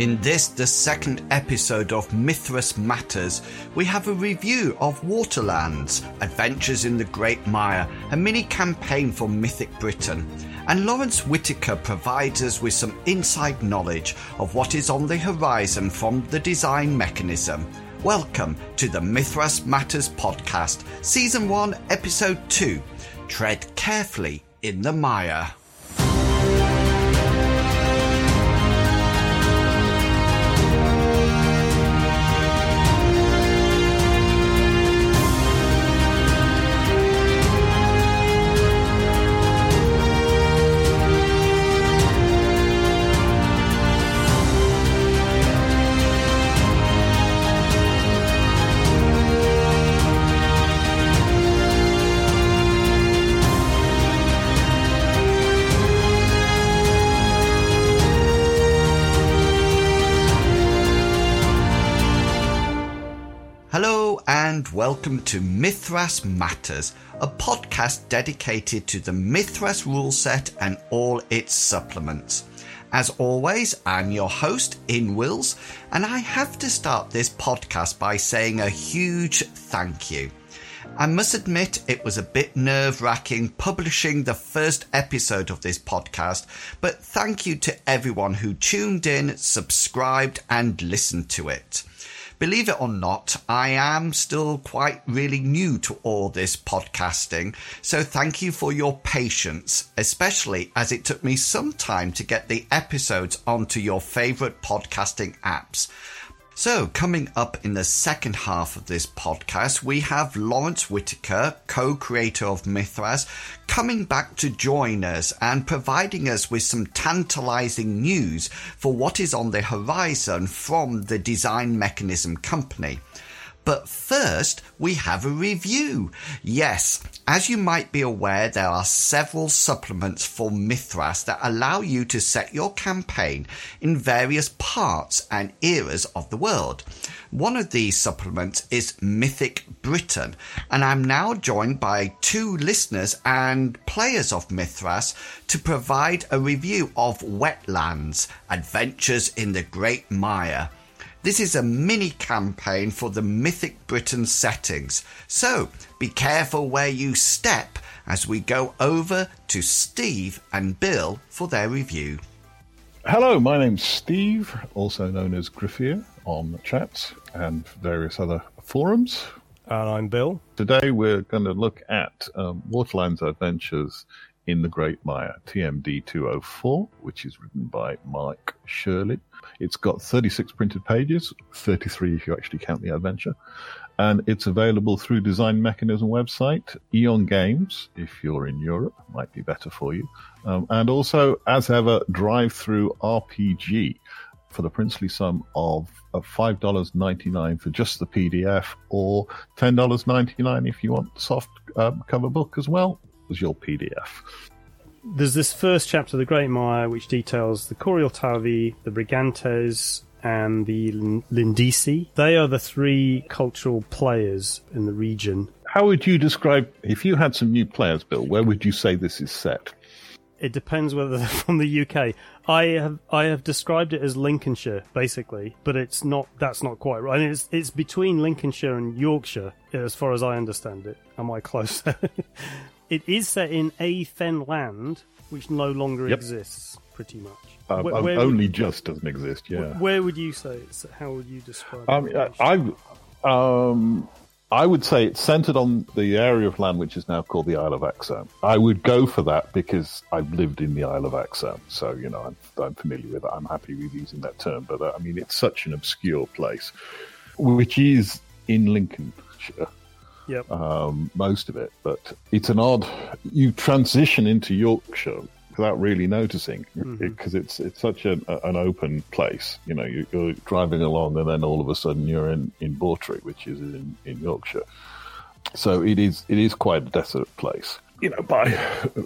In this, the second episode of Mythras Matters, we have a review of Waterlands, Adventures in the Great Mire, a mini campaign for Mythic Britain. And Lawrence Whitaker provides us with some inside knowledge of what is on the horizon from the design mechanism. Welcome to the Mythras Matters podcast, Season 1, Episode 2 Tread Carefully in the Mire. Welcome to Mythras Matters, a podcast dedicated to the Mythras rule set and all its supplements. As always, I'm your host, In Wills, and I have to start this podcast by saying a huge thank you. I must admit it was a bit nerve wracking publishing the first episode of this podcast, but thank you to everyone who tuned in, subscribed, and listened to it. Believe it or not, I am still quite really new to all this podcasting, so thank you for your patience, especially as it took me some time to get the episodes onto your favourite podcasting apps. So, coming up in the second half of this podcast, we have Lawrence Whitaker, co creator of Mythras, coming back to join us and providing us with some tantalizing news for what is on the horizon from the Design Mechanism Company. But first, we have a review. Yes, as you might be aware, there are several supplements for Mythras that allow you to set your campaign in various parts and eras of the world. One of these supplements is Mythic Britain, and I'm now joined by two listeners and players of Mythras to provide a review of Waterlands Adventures in the Great Mire. This is a mini campaign for the Mythic Britain settings, so be careful where you step as we go over to Steve and Bill for their review. Hello, my name's Steve, also known as Griffier on chats and various other forums. And I'm Bill. Today we're going to look at um, Waterlands Adventures in the Great Mire, TDM 204, which is written by Mark Shirley. It's got 36 printed pages, 33 if you actually count the adventure. And it's available through Design Mechanism website, Eon Games, if you're in Europe, might be better for you. Um, and also, as ever, DriveThruRPG for the princely sum of, of $5.99 for just the PDF or $10.99 if you want the soft um, cover book as well as your PDF. There's this first chapter, The Great Mire, which details the Corieltauvi, the Brigantes, and the Lindisi. They are the three cultural players in the region. How would you describe, if you had some new players, Bill, where would you say this is set? It depends whether they're from the UK. I have I have described it as Lincolnshire, basically, but it's not. That's not quite right. I mean, it's it's between Lincolnshire and Yorkshire, as far as I understand it. Am I close? it is set in a fen land, which no longer Yep. exists, pretty much. Um, Where- um, where only would- just doesn't exist, yeah. Where would you say it's? How would you describe? Um, it? I, um, I would say it's centered on the area of land which is now called the Isle of Axholme. I would go for that because I've lived in the Isle of Axholme, so you know I'm, I'm familiar with it. I'm happy with using that term, but uh, I mean it's such an obscure place, which is in Lincolnshire. Yep. um, most of it, but it's an odd. You transition into Yorkshire without really noticing because it's it's such an, an open place. You know, you, you're driving along, and then all of a sudden you're in in Bawtry, which is in, in Yorkshire. So it is it is quite a desolate place. You know, by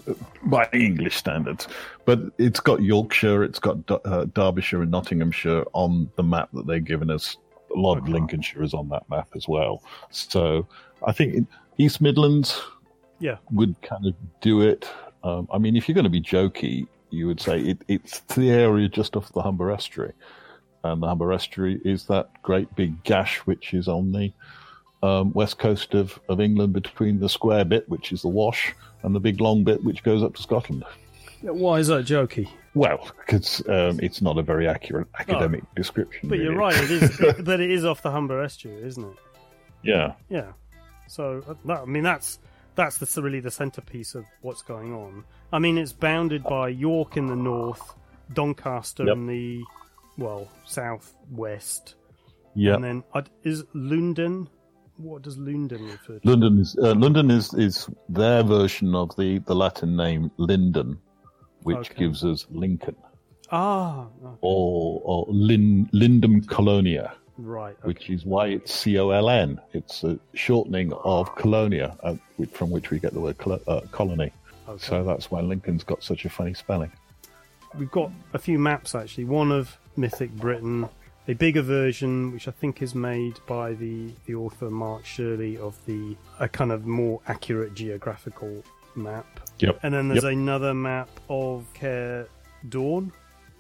by English standards, but it's got Yorkshire, it's got D- uh, Derbyshire and Nottinghamshire on the map that they've given us. A lot of Lincolnshire is on that map as well. So I think East Midlands Yeah. would kind of do it. Um, I mean, if you're going to be jokey, you would say it, it's the area just off the Humber Estuary. and the Humber Estuary is that great big gash which is on the um, west coast of, of England between the square bit, which is the Wash, and the big long bit which goes up to Scotland. Why is that jokey? Well, because um, it's not a very accurate academic description. But you're right. It is, it, but it is off the Humber estuary, isn't it? Yeah, Yeah. So uh, that, I mean, that's that's the, really the centerpiece of what's going on. I mean, it's bounded by York in the north, Doncaster Yep. in the well southwest, yeah. and then uh, is London. What does London refer to? London is uh, London is, is their version of the, the Latin name Linden, which Okay. gives us Lincoln Ah, okay. or or Lin, Lindum Colonia, right. Okay. which is why it's C O L N. It's a shortening of Colonia, uh, from which we get the word colo- uh, colony. okay. So that's why Lincoln's got such a funny spelling. We've got a few maps actually. One of Mythic Britain, a bigger version which I think is made by the the author Mark Shirley of the a kind of more accurate geographical map. Yep. And then there's Yep. another map of Care Dawn,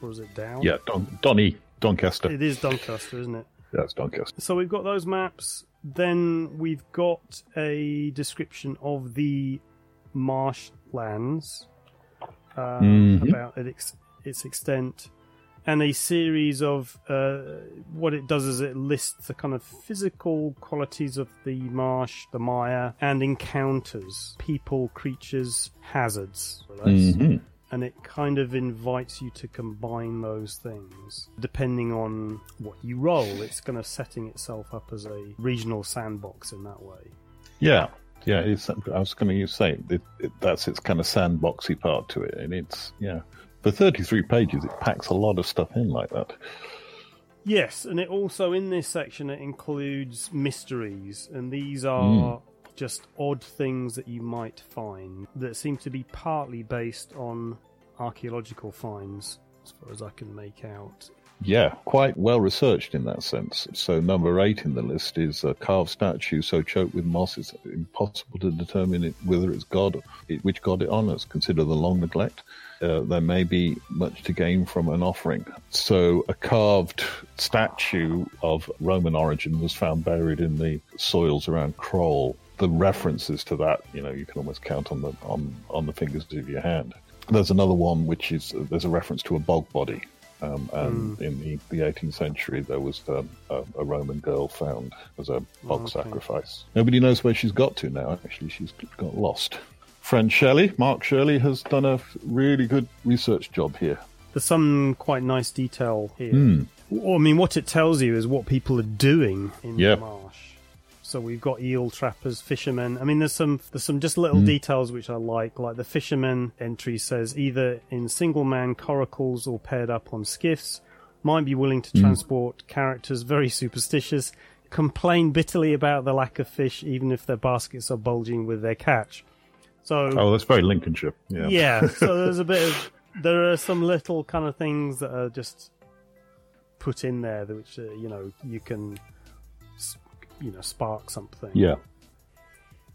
or is it Down? Yeah, Don, Donny Doncaster. It is Doncaster, isn't it? That's Doncaster. So we've got those maps. Then we've got a description of the marshlands, uh, Mhm. about it ex- its extent, and a series of uh, what it does is it lists the kind of physical qualities of the marsh, the mire, and encounters, people, creatures, hazards. Mhm. And it kind of invites you to combine those things. Depending on what you roll, it's kind of setting itself up as a regional sandbox in that way. Yeah, yeah. I was going to say it, it, that's its kind of sandboxy part to it, and it's yeah. For thirty-three pages, it packs a lot of stuff in like that. Yes, and it also in this section it includes mysteries, and these hmm. are just odd things that you might find that seem to be partly based on archaeological finds, as far as I can make out. Yeah, quite well researched in that sense. So number eight in the list is a carved statue so choked with moss it's impossible to determine it, whether it's God, it, which God it honors. Consider the long neglect. Uh, there may be much to gain from an offering. So a carved statue of Roman origin was found buried in the soils around Crowle. The references to that, you know, you can almost count on the on on the fingers of your hand. There's another one which is there's a reference to a bog body um, and in the, the 18th century, there was um, a, a Roman girl found as a bog Okay. sacrifice. Nobody knows where she's got to now. Actually, she's got lost. Friend Shelley, Mark Shirley, has done a really good research job here. There's some quite nice detail here. Well, I mean, what it tells you is what people are doing in Yeah. the marsh. So we've got eel trappers, fishermen. I mean, there's some there's some just little Hmm. details which I like. Like the fisherman entry says, either in single man coracles or paired up on skiffs. Might be willing to Hmm. transport characters very superstitious. Complain bitterly about the lack of fish, even if their baskets are bulging with their catch. So Oh, that's very Lincolnshire. Yeah. yeah, so there's a bit of there are some little kind of things that are just put in there that which uh, you know you can you know spark something. Yeah.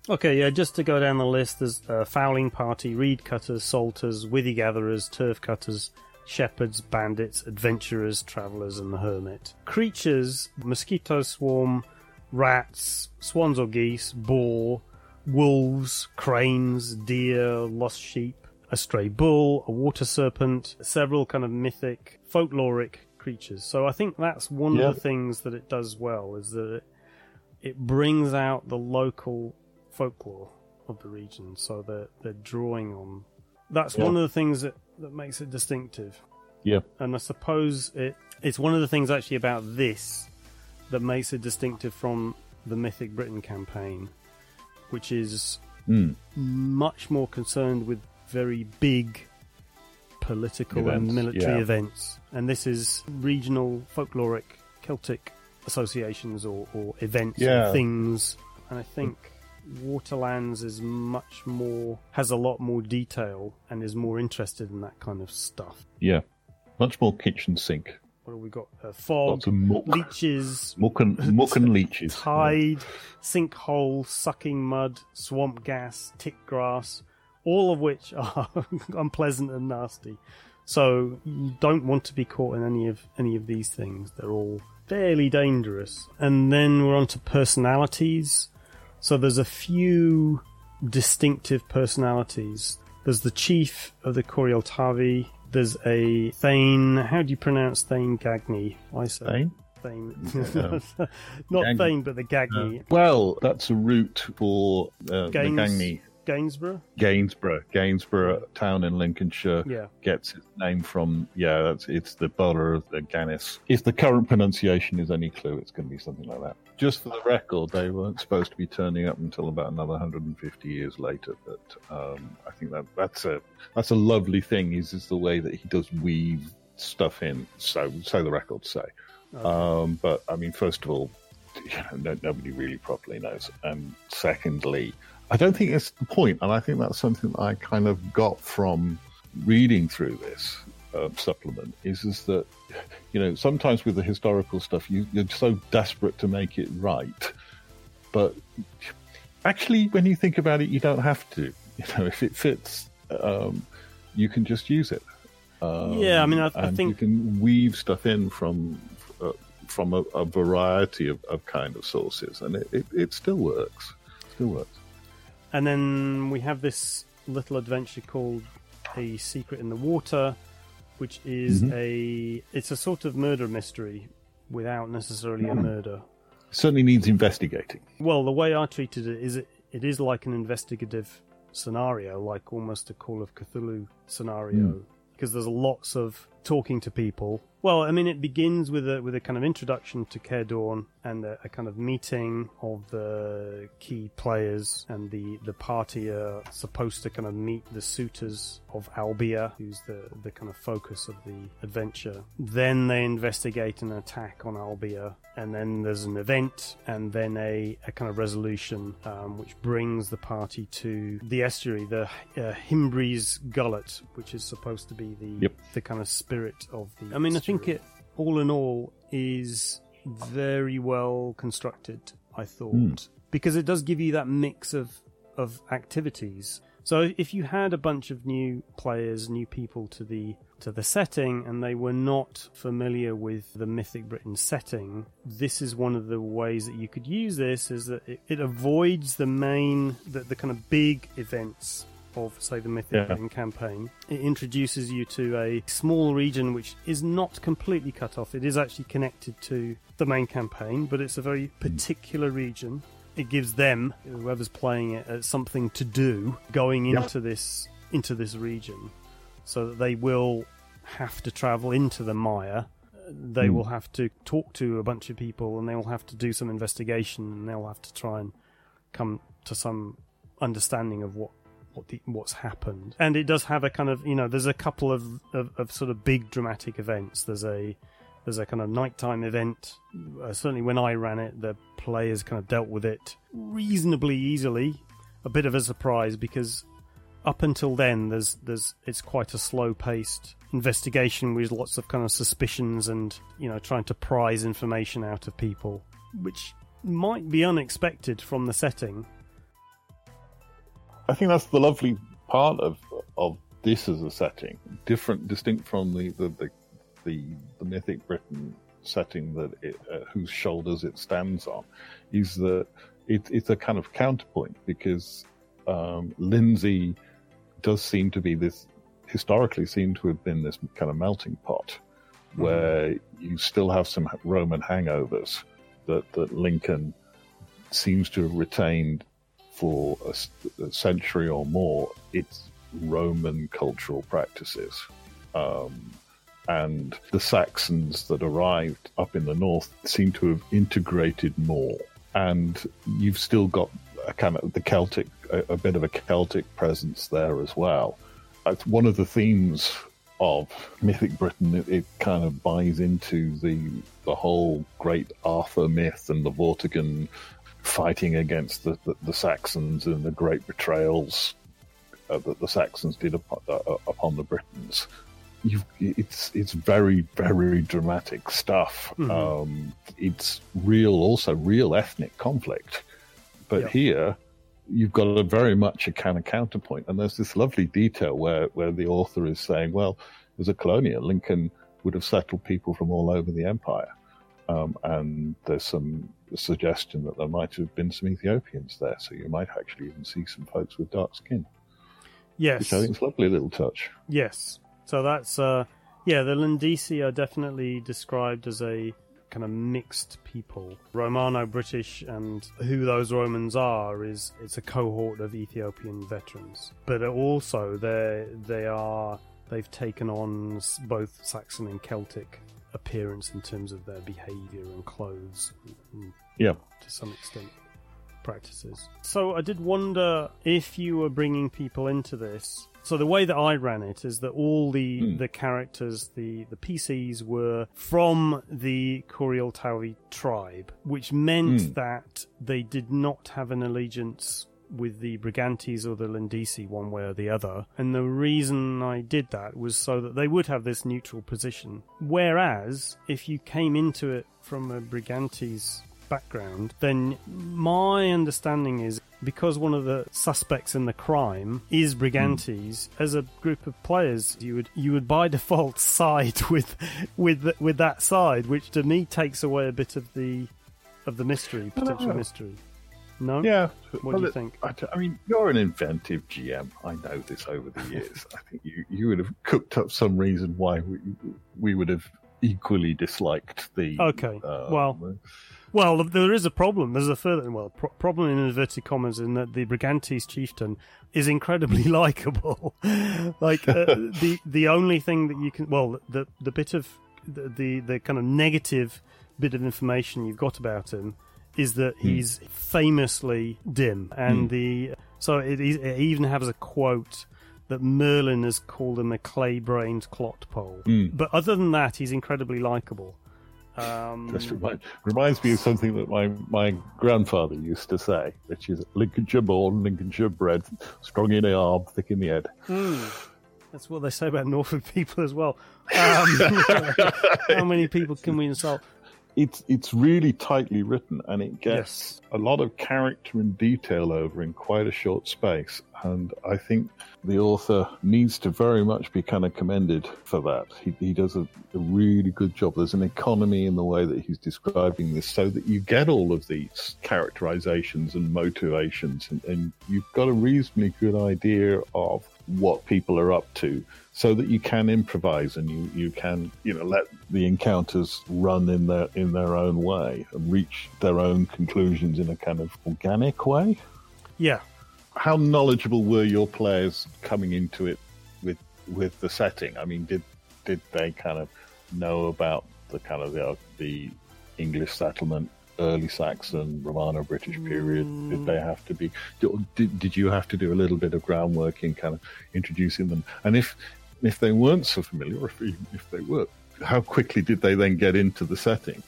Okay, yeah. Just to go down the list, there's uh, fowling party, reed cutters, salters, withy gatherers, turf cutters, shepherds, bandits, adventurers, travellers, and the hermit. Creatures: mosquito swarm, rats, swans or geese, boar, wolves, cranes, deer, lost sheep, a stray bull, a water serpent, several kind of mythic, folkloric creatures. So I think that's one Yeah. of the things that it does well is that it, it brings out the local folklore of the region. So they're they're drawing on. That's Yeah. one of the things that, that makes it distinctive. Yeah. And I suppose it it's one of the things actually about this that makes it distinctive from the Mythic Britain campaign, which is Mm. much more concerned with very big political Events, and military yeah. events. And this is regional folkloric Celtic associations or, or events Yeah. or things. And I think Waterlands is much more, has a lot more detail and is more interested in that kind of stuff. Yeah. Much more kitchen sink. What have we got? Uh, fog, muck. leeches, Muck and, muck and leeches. tide, sinkhole, sucking mud, swamp gas, tick grass, all of which are unpleasant and nasty. So you don't want to be caught in any of any of these things. They're all fairly dangerous. And then we're on to personalities. So there's a few distinctive personalities. There's the chief of the Corieltauvi. There's a Thane. How do you pronounce Thane Gagny? I say Thane? Thane. Yeah. Not Gagny. Thane, but the Gagny. Well, that's a root for uh, the Gaines- Gangny. Gainsborough? Gainsborough, Gainsborough town in Lincolnshire, Yeah. gets its name from yeah, that's it's the borough of the Gannis. If the current pronunciation is any clue, it's going to be something like that. Just for the record, they weren't supposed to be turning up until about another 150 years later. But um, I think that that's a that's a lovely thing. Is is the way that he does weave stuff in. So so the records say. Um, but I mean, first of all, you know, no, nobody really properly knows. And secondly, I don't think it's the point, and I think that's something that I kind of got from reading through this uh, supplement. Is is that you know sometimes with the historical stuff, you, you're so desperate to make it right, but actually, when you think about it, you don't have to. You know, if it fits, um, you can just use it. Um, Yeah, I mean, I- I think- you can weave stuff in from from a, a variety of, of kind of sources, and it, it, it still works. Still works. And then we have this little adventure called A Secret in the Water, which is Mhm. a it's a sort of murder mystery without necessarily a murder. Certainly needs investigating. Well, the way I treated it is it, it is like an investigative scenario, like almost a Call of Cthulhu scenario, because there's lots of talking to people. Well, I mean, it begins with a with a kind of introduction to Care Dawn and a, a kind of meeting of the key players, and the the party are supposed to kind of meet the suitors of Albia, who's the the kind of focus of the adventure. Then they investigate an attack on Albia, and then there's an event, and then a, a kind of resolution, um, which brings the party to the estuary, the uh, Himbres Gullet, which is supposed to be the Yep. the kind of spirit of the. I mean, I think it all in all is very well constructed. I thought hmm. because it does give you that mix of of activities. So if you had a bunch of new players, new people to the to the setting, and they were not familiar with the Mythic Britain setting, this is one of the ways that you could use this. Is that it, it avoids the main, the, the kind of big events of, say, the Mythic Yeah. Campaign. It introduces you to a small region which is not completely cut off. It is actually connected to the main campaign, but it's a very particular region it gives them whoever's playing it uh, something to do going into this into this region so that they will have to travel into the mire Uh, they Hmm. will have to talk to a bunch of people and they will have to do some investigation and they'll have to try and come to some understanding of what what the, what's happened and it does have a kind of you know there's a couple of, of, of sort of big dramatic events there's a there's a kind of nighttime event. Uh, certainly, when I ran it, the players kind of dealt with it reasonably easily. A bit of a surprise because up until then, there's there's it's quite a slow paced investigation with lots of kind of suspicions and you know trying to prize information out of people, which might be unexpected from the setting. I think that's the lovely part of of this as a setting, different, distinct from the the the, the, the mythic Britain setting that it, uh, whose shoulders it stands on, is that it, it's a kind of counterpoint because um, Lindsay does seem to be this historically seem to have been this kind of melting pot where you still have some Roman hangovers that that Lincoln seems to have retained for a century or more its Roman cultural practices. Um, and the Saxons that arrived up in the north seem to have integrated more. And you've still got a kind of the Celtic, a, a bit of a Celtic presence there as well. It's one of the themes of mythic Britain. It, it kind of buys into the the whole great Arthur myth and the Vortigern fighting against the, the, the Saxons and the great betrayals uh, that the Saxons did upon, uh, upon the Britons. You've, it's it's very very dramatic stuff. Um, it's real, also real ethnic conflict. But Yeah. here, you've got a very much a kind of counterpoint, and there's this lovely detail where where the author is saying, well. as a colonial, Lincoln would have settled people from all over the empire. Um, and there's some suggestion that there might have been some Ethiopians there, so you might actually even see some folks with dark skin. Yes, which I think is a lovely little touch. Yes, so that's uh, yeah, the Lindisi are definitely described as a kind of mixed people, Romano British, and who those Romans are is it's a cohort of Ethiopian veterans, but also they they are they've taken on both Saxon and Celtic appearance in terms of their behaviour and clothes. And yeah, to some extent, practices. So I did wonder if you were bringing people into this. So the way that I ran it is that all the mm. the characters, the the PCs were from the Tauri tribe, which meant mm. that they did not have an allegiance with the Brigantes or the Lindisi one way or the other. And the reason I did that was so that they would have this neutral position. Whereas, if you came into it from a Brigantes background, then my understanding is because one of the suspects in the crime is Brigantes, mm. as a group of players, you would you would by default side with with with that side, which to me takes away a bit of the of the mystery, potential mystery. No. Yeah. What well, do you think? I, I, mean, you're an inventive GM. I know this over the years. I think you, you would have cooked up some reason why we, we would have equally disliked the. Okay. Um, well. Well, there is a problem. There's a further well pro- problem in inverted commas in that the Brigantes chieftain is incredibly likable. like uh, the the only thing that you can well the the bit of the, the the kind of negative bit of information you've got about him is that hmm. he's famously dim, and mm. the so it, it, even has a quote that Merlin has called him a clay-brained clot pole. Mm. But other than that, he's incredibly likable. Um, remind, reminds me of something that my, my grandfather used to say, which is Lincolnshire born, Lincolnshire bred, strong in the arm, thick in the head. Mm. That's what they say about Norfolk people as well. Um, how many people can we insult? It's it's really tightly written and it gets yes. a lot of character and detail over in quite a short space and i think the author needs to very much be kind of commended for that he, he does a, a really good job there's an economy in the way that he's describing this so that you get all of these characterizations and motivations and, and you've got a reasonably good idea of what people are up to so that you can improvise and you, you can you know let the encounters run in their in their own way and reach their own conclusions in a kind of organic way. Yeah. How knowledgeable were your players coming into it with with the setting? I mean, did did they kind of know about the kind of the, the English settlement early Saxon, Romano British period? Mm. Did they have to be? Did, did you have to do a little bit of groundwork in kind of introducing them? And if if they weren't so familiar, or if, if they were, how quickly did they then get into the setting?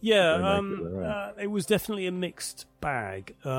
Yeah, um, it, uh, it, was definitely a mixed bag. Um,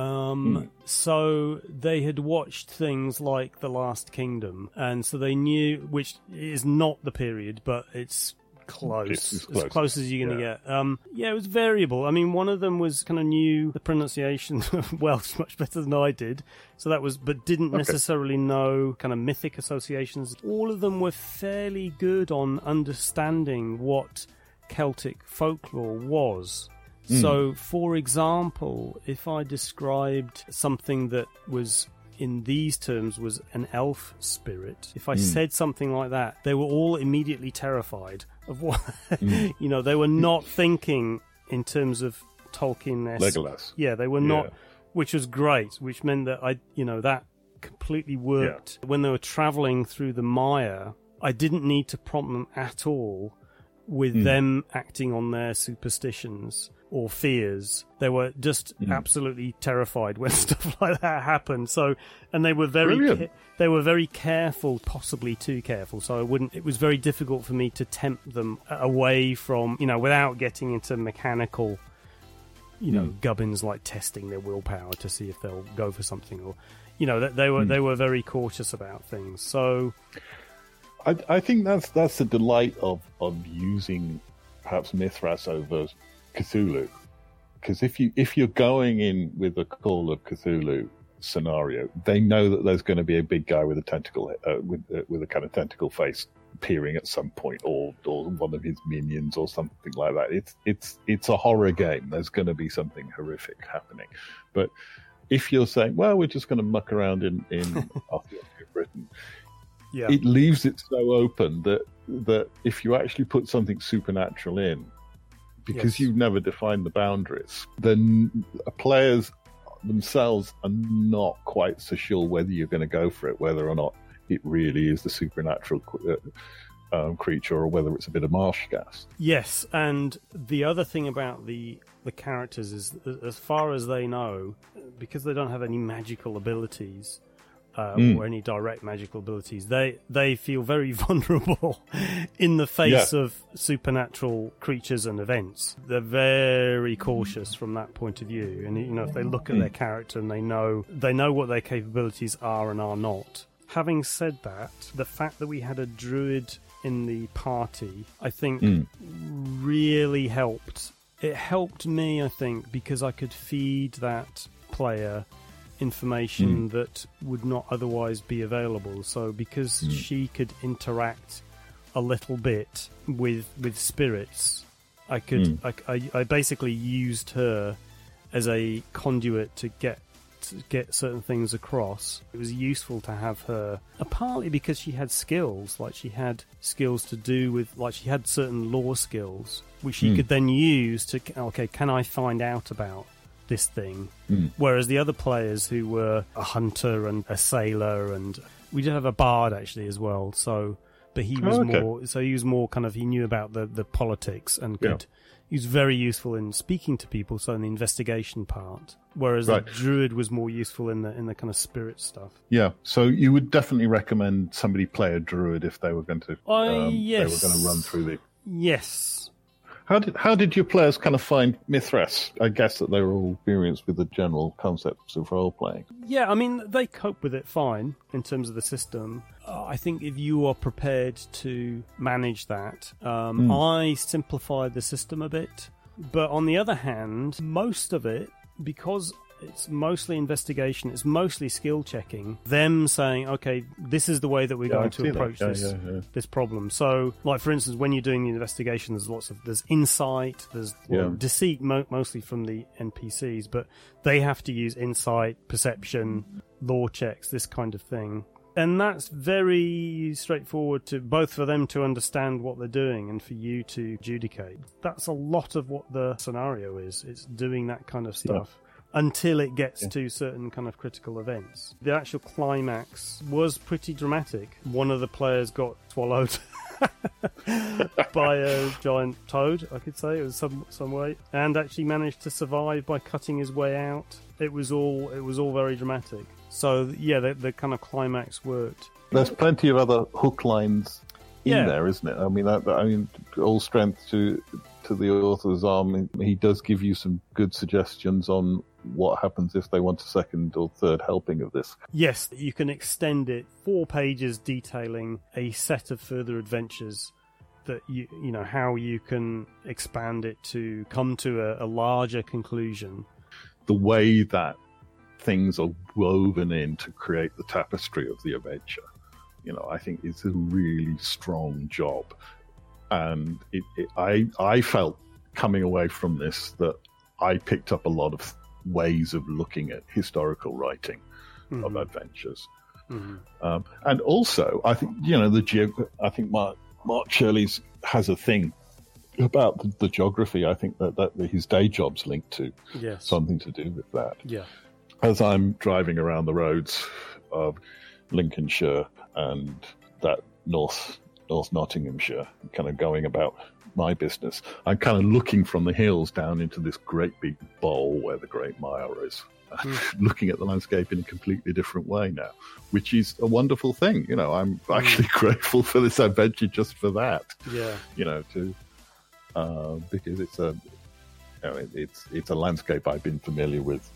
mm. So they had watched things like The Last Kingdom, and so they knew, which is not the period, but it's close, it's close. as close as you're going to yeah. get. Um, yeah, it was variable. I mean, one of them was kind of knew the pronunciation of Welsh much better than I did, so that was, but didn't okay. necessarily know kind of mythic associations. All of them were fairly good on understanding what Celtic folklore was. Mm. So, for example, if I described something that was in these terms was an elf spirit. If I mm. said something like that, they were all immediately terrified of what mm. you know. They were not thinking in terms of Tolkien. Legolas. Yeah, they were not, yeah. which was great. Which meant that I, you know, that completely worked yeah. when they were traveling through the mire. I didn't need to prompt them at all with mm. them acting on their superstitions or fears. They were just mm. absolutely terrified when stuff like that happened. So, and they were very, they were very careful, possibly too careful. So I wouldn't. It was very difficult for me to tempt them away from, you know, without getting into mechanical, you know, mm. gubbins like testing their willpower to see if they'll go for something, or, you know, they, they were mm. they were very cautious about things. So. I, I think that's that's the delight of, of using perhaps Mythras over Cthulhu, because if you if you're going in with a Call of Cthulhu scenario, they know that there's going to be a big guy with a tentacle uh, with uh, with a kind of tentacle face appearing at some point, or or one of his minions, or something like that. It's it's it's a horror game. There's going to be something horrific happening, but if you're saying, well, we're just going to muck around in in Arthurian Britain, Yeah. it leaves it so open that that if you actually put something supernatural in, because Yes. you've never defined the boundaries, then players themselves are not quite so sure whether you're going to go for it, whether or not it really is the supernatural uh, um, creature or whether it's a bit of marsh gas. Yes, and the other thing about the the characters is, as far as they know, because they don't have any magical abilities uh, Mm. or any direct magical abilities, they they feel very vulnerable in the face of supernatural creatures and events. They're very cautious from that point of view, and you know if they look at their character and they know they know what their capabilities are and are not. Having said that, the fact that we had a druid in the party, I think Mm. really helped. It helped me, I think, because I could feed that player information hmm. that would not otherwise be available. So because hmm. she could interact a little bit with with spirits, I could hmm. I, I, I basically used her as a conduit to get to get certain things across. It was useful to have her, uh, partly because she had skills, like she had skills to do with, like she had certain law skills, which she could then use to, okay, can I find out about this thing? Whereas the other players who were a hunter and a sailor, and we did have a bard actually as well, so. But he was Oh, okay. more, so he was more kind of, he knew about the, the politics and Yeah. could, he was very useful in speaking to people, so in the investigation part. Whereas Right. the druid was more useful in the in the kind of spirit stuff. Yeah, so you would definitely recommend somebody play a druid if they were going to. Um, They were yes. going to run through the Yes. How did how did your players kind of find Mythras? I guess that they were all experienced with the general concepts of role playing. Yeah, I mean, they cope with it fine in terms of the system. Uh, I think if you are prepared to manage that, um, I simplified the system a bit. But on the other hand, most of it, because it's mostly investigation, it's mostly skill checking, them saying, okay, this is the way that we're Yeah, going to approach Yeah, this yeah, this problem. So, like for instance, when you're doing the investigation, there's lots of there's insight, there's well, deceit, mo- mostly from the NPCs, but they have to use insight, perception, law checks, this kind of thing. And that's very straightforward to both for them to understand what they're doing and for you to adjudicate. That's a lot of what the scenario is. It's doing that kind of stuff until it gets to certain kind of critical events. The actual climax was pretty dramatic. One of the players got swallowed by a giant toad, I could say, it was some some way, and actually managed to survive by cutting his way out. It was all it was all very dramatic. So yeah, the, the kind of climax worked. There's plenty of other hook lines in Yeah. there, isn't it? I mean, that, I mean, all strength to to the author's arm. He does give you some good suggestions on what happens if they want a second or third helping of this. Yes, you can extend it four pages detailing a set of further adventures that you you know how you can expand it to come to a, a larger conclusion. The way that things are woven in to create the tapestry of the adventure, you know, I think it's a really strong job. And it, it, I, I felt coming away from this that I picked up a lot of ways of looking at historical writing of adventures. Um, and also, I think you know the geog- I think Mark Mark Shirley's has a thing about the, the geography. I think that, that his day job's linked to Yes. something to do with that. yeah. As I'm driving around the roads of Lincolnshire and that North North Nottinghamshire, kind of going about my business, I'm kind of looking from the hills down into this great big bowl where the Great Mire is. looking at the landscape in a completely different way now, which is a wonderful thing. You know, I'm actually grateful for this adventure just for that Yeah. you know, to uh, because it's a you know, it, it's it's a landscape I've been familiar with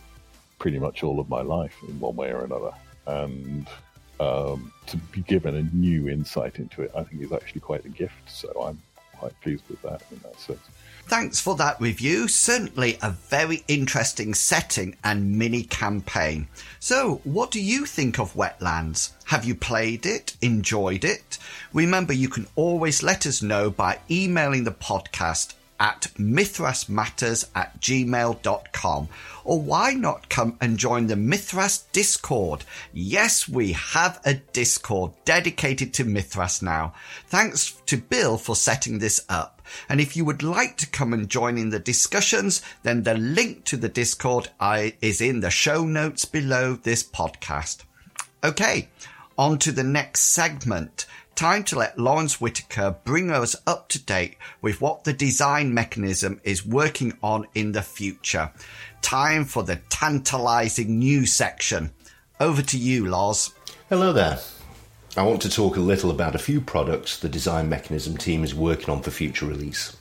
pretty much all of my life in one way or another, and um, to be given a new insight into it, I think is actually quite a gift. So I'm quite pleased with that in that sense. Thanks for that review. Certainly a very interesting setting and mini campaign. So, what do you think of Waterlands? Have you played it? Enjoyed it? Remember, you can always let us know by emailing the podcast at mithrasmatters at gmail.com. Or why not come and join the Mythras Discord? Yes, we have a Discord dedicated to Mythras now. Thanks to Bill for setting this up. And if you would like to come and join in the discussions, then the link to the Discord uh, is in the show notes below this podcast. Okay, on to the next segment. Time to let Lawrence Whitaker bring us up to date with what the design mechanism is working on in the future. Time for the tantalizing news section. Over to you, Loz. Hello there. I want to talk a little about a few products the design mechanism team is working on for future release.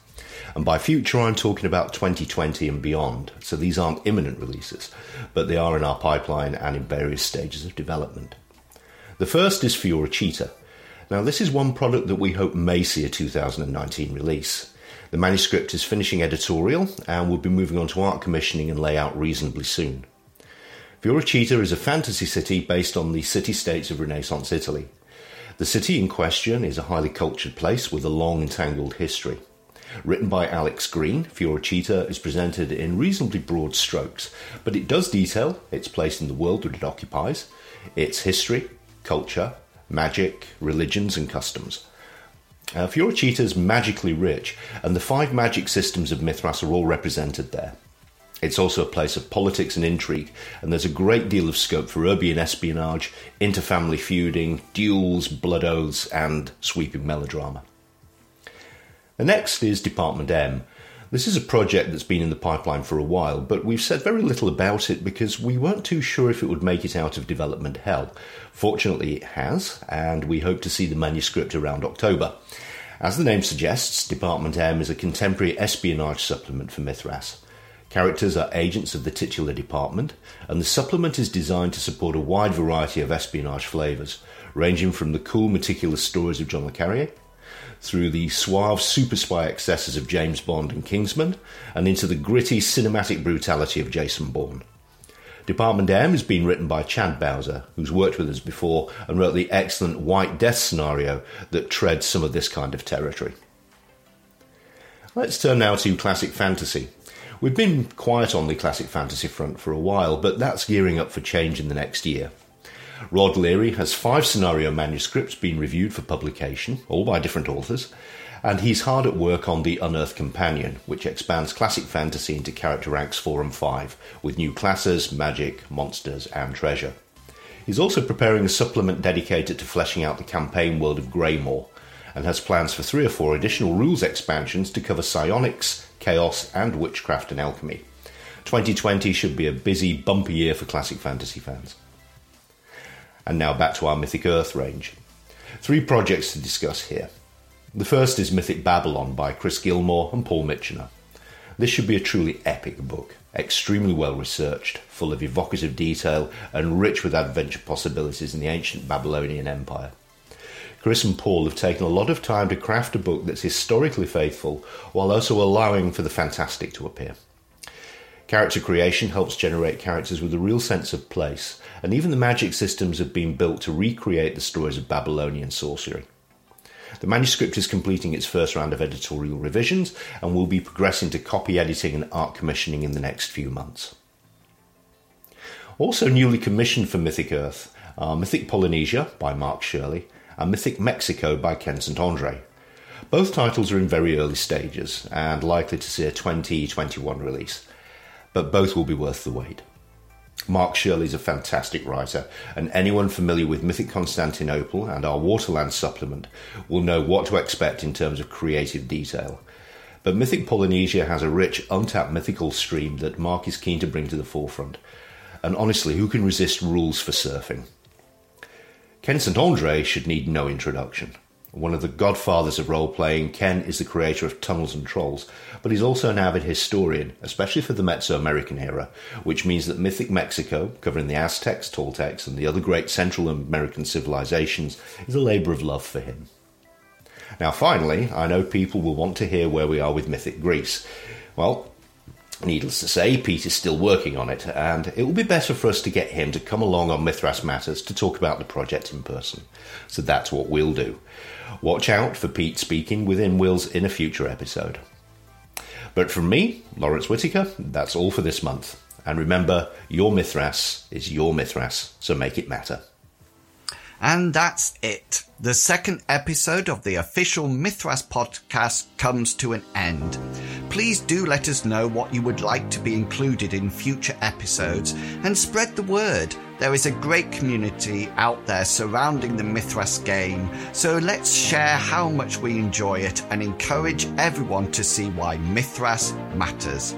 And by future, I'm talking about 2020 and beyond. So these aren't imminent releases, but they are in our pipeline and in various stages of development. The first is Fioracitta, now, this is one product that we hope may see a 2019 release. The manuscript is finishing editorial and will be moving on to art commissioning and layout reasonably soon. Fioracitta is a fantasy city based on the city states of Renaissance Italy. The city in question is a highly cultured place with a long and tangled history. Written by Alex Green, Fioracitta is presented in reasonably broad strokes, but it does detail its place in the world that it occupies, its history, culture, magic, religions, and customs. Uh, is magically rich, and the five magic systems of Mythras are all represented there. It's also a place of politics and intrigue, and there's a great deal of scope for urban espionage, interfamily feuding, duels, blood oaths, and sweeping melodrama. The next is Department M, this is a project that's been in the pipeline for a while, but we've said very little about it because we weren't too sure if it would make it out of development hell. Fortunately, it has, and we hope to see the manuscript around October. As the name suggests, Department M is a contemporary espionage supplement for Mythras. Characters are agents of the titular department, and the supplement is designed to support a wide variety of espionage flavours, ranging from the cool, meticulous stories of John le Carré through the suave super spy excesses of James Bond and Kingsman, and into the gritty cinematic brutality of Jason Bourne. Department M has been written by Chad Bowser, who's worked with us before and wrote the excellent White Death scenario that treads some of this kind of territory. Let's turn now to classic fantasy. We've been quiet on the classic fantasy front for a while, but that's gearing up for change in the next year. Rod Leary has five scenario manuscripts being reviewed for publication, all by different authors, and he's hard at work on The Unearthed Companion, which expands classic fantasy into character ranks 4 and 5, with new classes, magic, monsters, and treasure. He's also preparing a supplement dedicated to fleshing out the campaign world of Greymoor, and has plans for three or four additional rules expansions to cover psionics, chaos, and witchcraft and alchemy. 2020 should be a busy, bumpy year for classic fantasy fans. And now back to our Mythic Earth range. Three projects to discuss here. The first is Mythic Babylon by Chris Gilmore and Paul Mitchener. This should be a truly epic book, extremely well researched, full of evocative detail, and rich with adventure possibilities in the ancient Babylonian Empire. Chris and Paul have taken a lot of time to craft a book that's historically faithful while also allowing for the fantastic to appear. Character creation helps generate characters with a real sense of place, and even the magic systems have been built to recreate the stories of Babylonian sorcery. The manuscript is completing its first round of editorial revisions and will be progressing to copy editing and art commissioning in the next few months. Also newly commissioned for Mythic Earth are Mythic Polynesia by Mark Shirley and Mythic Mexico by Ken St. Andre. Both titles are in very early stages and likely to see a 2021 release but both will be worth the wait. Mark Shirley is a fantastic writer, and anyone familiar with Mythic Constantinople and our Waterland supplement will know what to expect in terms of creative detail. But Mythic Polynesia has a rich, untapped mythical stream that Mark is keen to bring to the forefront. And honestly, who can resist rules for surfing? Ken St. Andre should need no introduction. One of the godfathers of role playing, Ken is the creator of Tunnels and Trolls, but he's also an avid historian, especially for the Mesoamerican era, which means that Mythic Mexico, covering the Aztecs, Toltecs, and the other great Central American civilizations, is a labour of love for him. Now, finally, I know people will want to hear where we are with Mythic Greece. Well, needless to say, Pete is still working on it, and it will be better for us to get him to come along on Mythras Matters to talk about the project in person. So that's what we'll do. Watch out for Pete speaking within Wills in a future episode. But from me, Lawrence Whitaker, that's all for this month. And remember, your Mythras is your Mythras, so make it matter. And that's it. The second episode of the official Mythras podcast comes to an end. Please do let us know what you would like to be included in future episodes and spread the word. There is a great community out there surrounding the Mythras game, so let's share how much we enjoy it and encourage everyone to see why Mythras matters.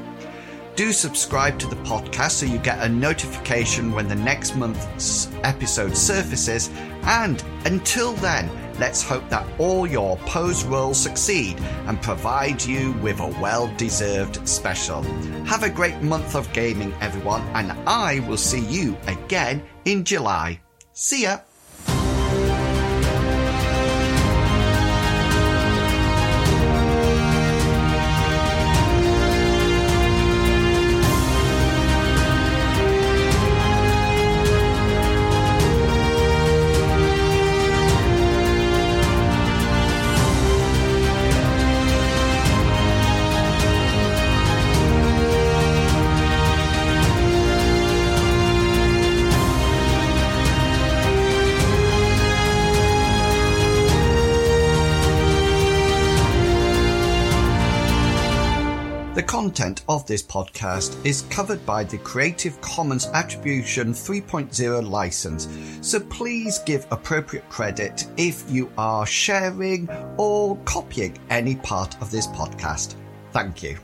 Do subscribe to the podcast so you get a notification when the next month's episode surfaces. And until then, let's hope that all your pose rolls succeed and provide you with a well deserved special. Have a great month of gaming, everyone, and I will see you again in July. See ya! This podcast is covered by the Creative Commons Attribution 3.0 license, so please give appropriate credit if you are sharing or copying any part of this podcast. Thank you.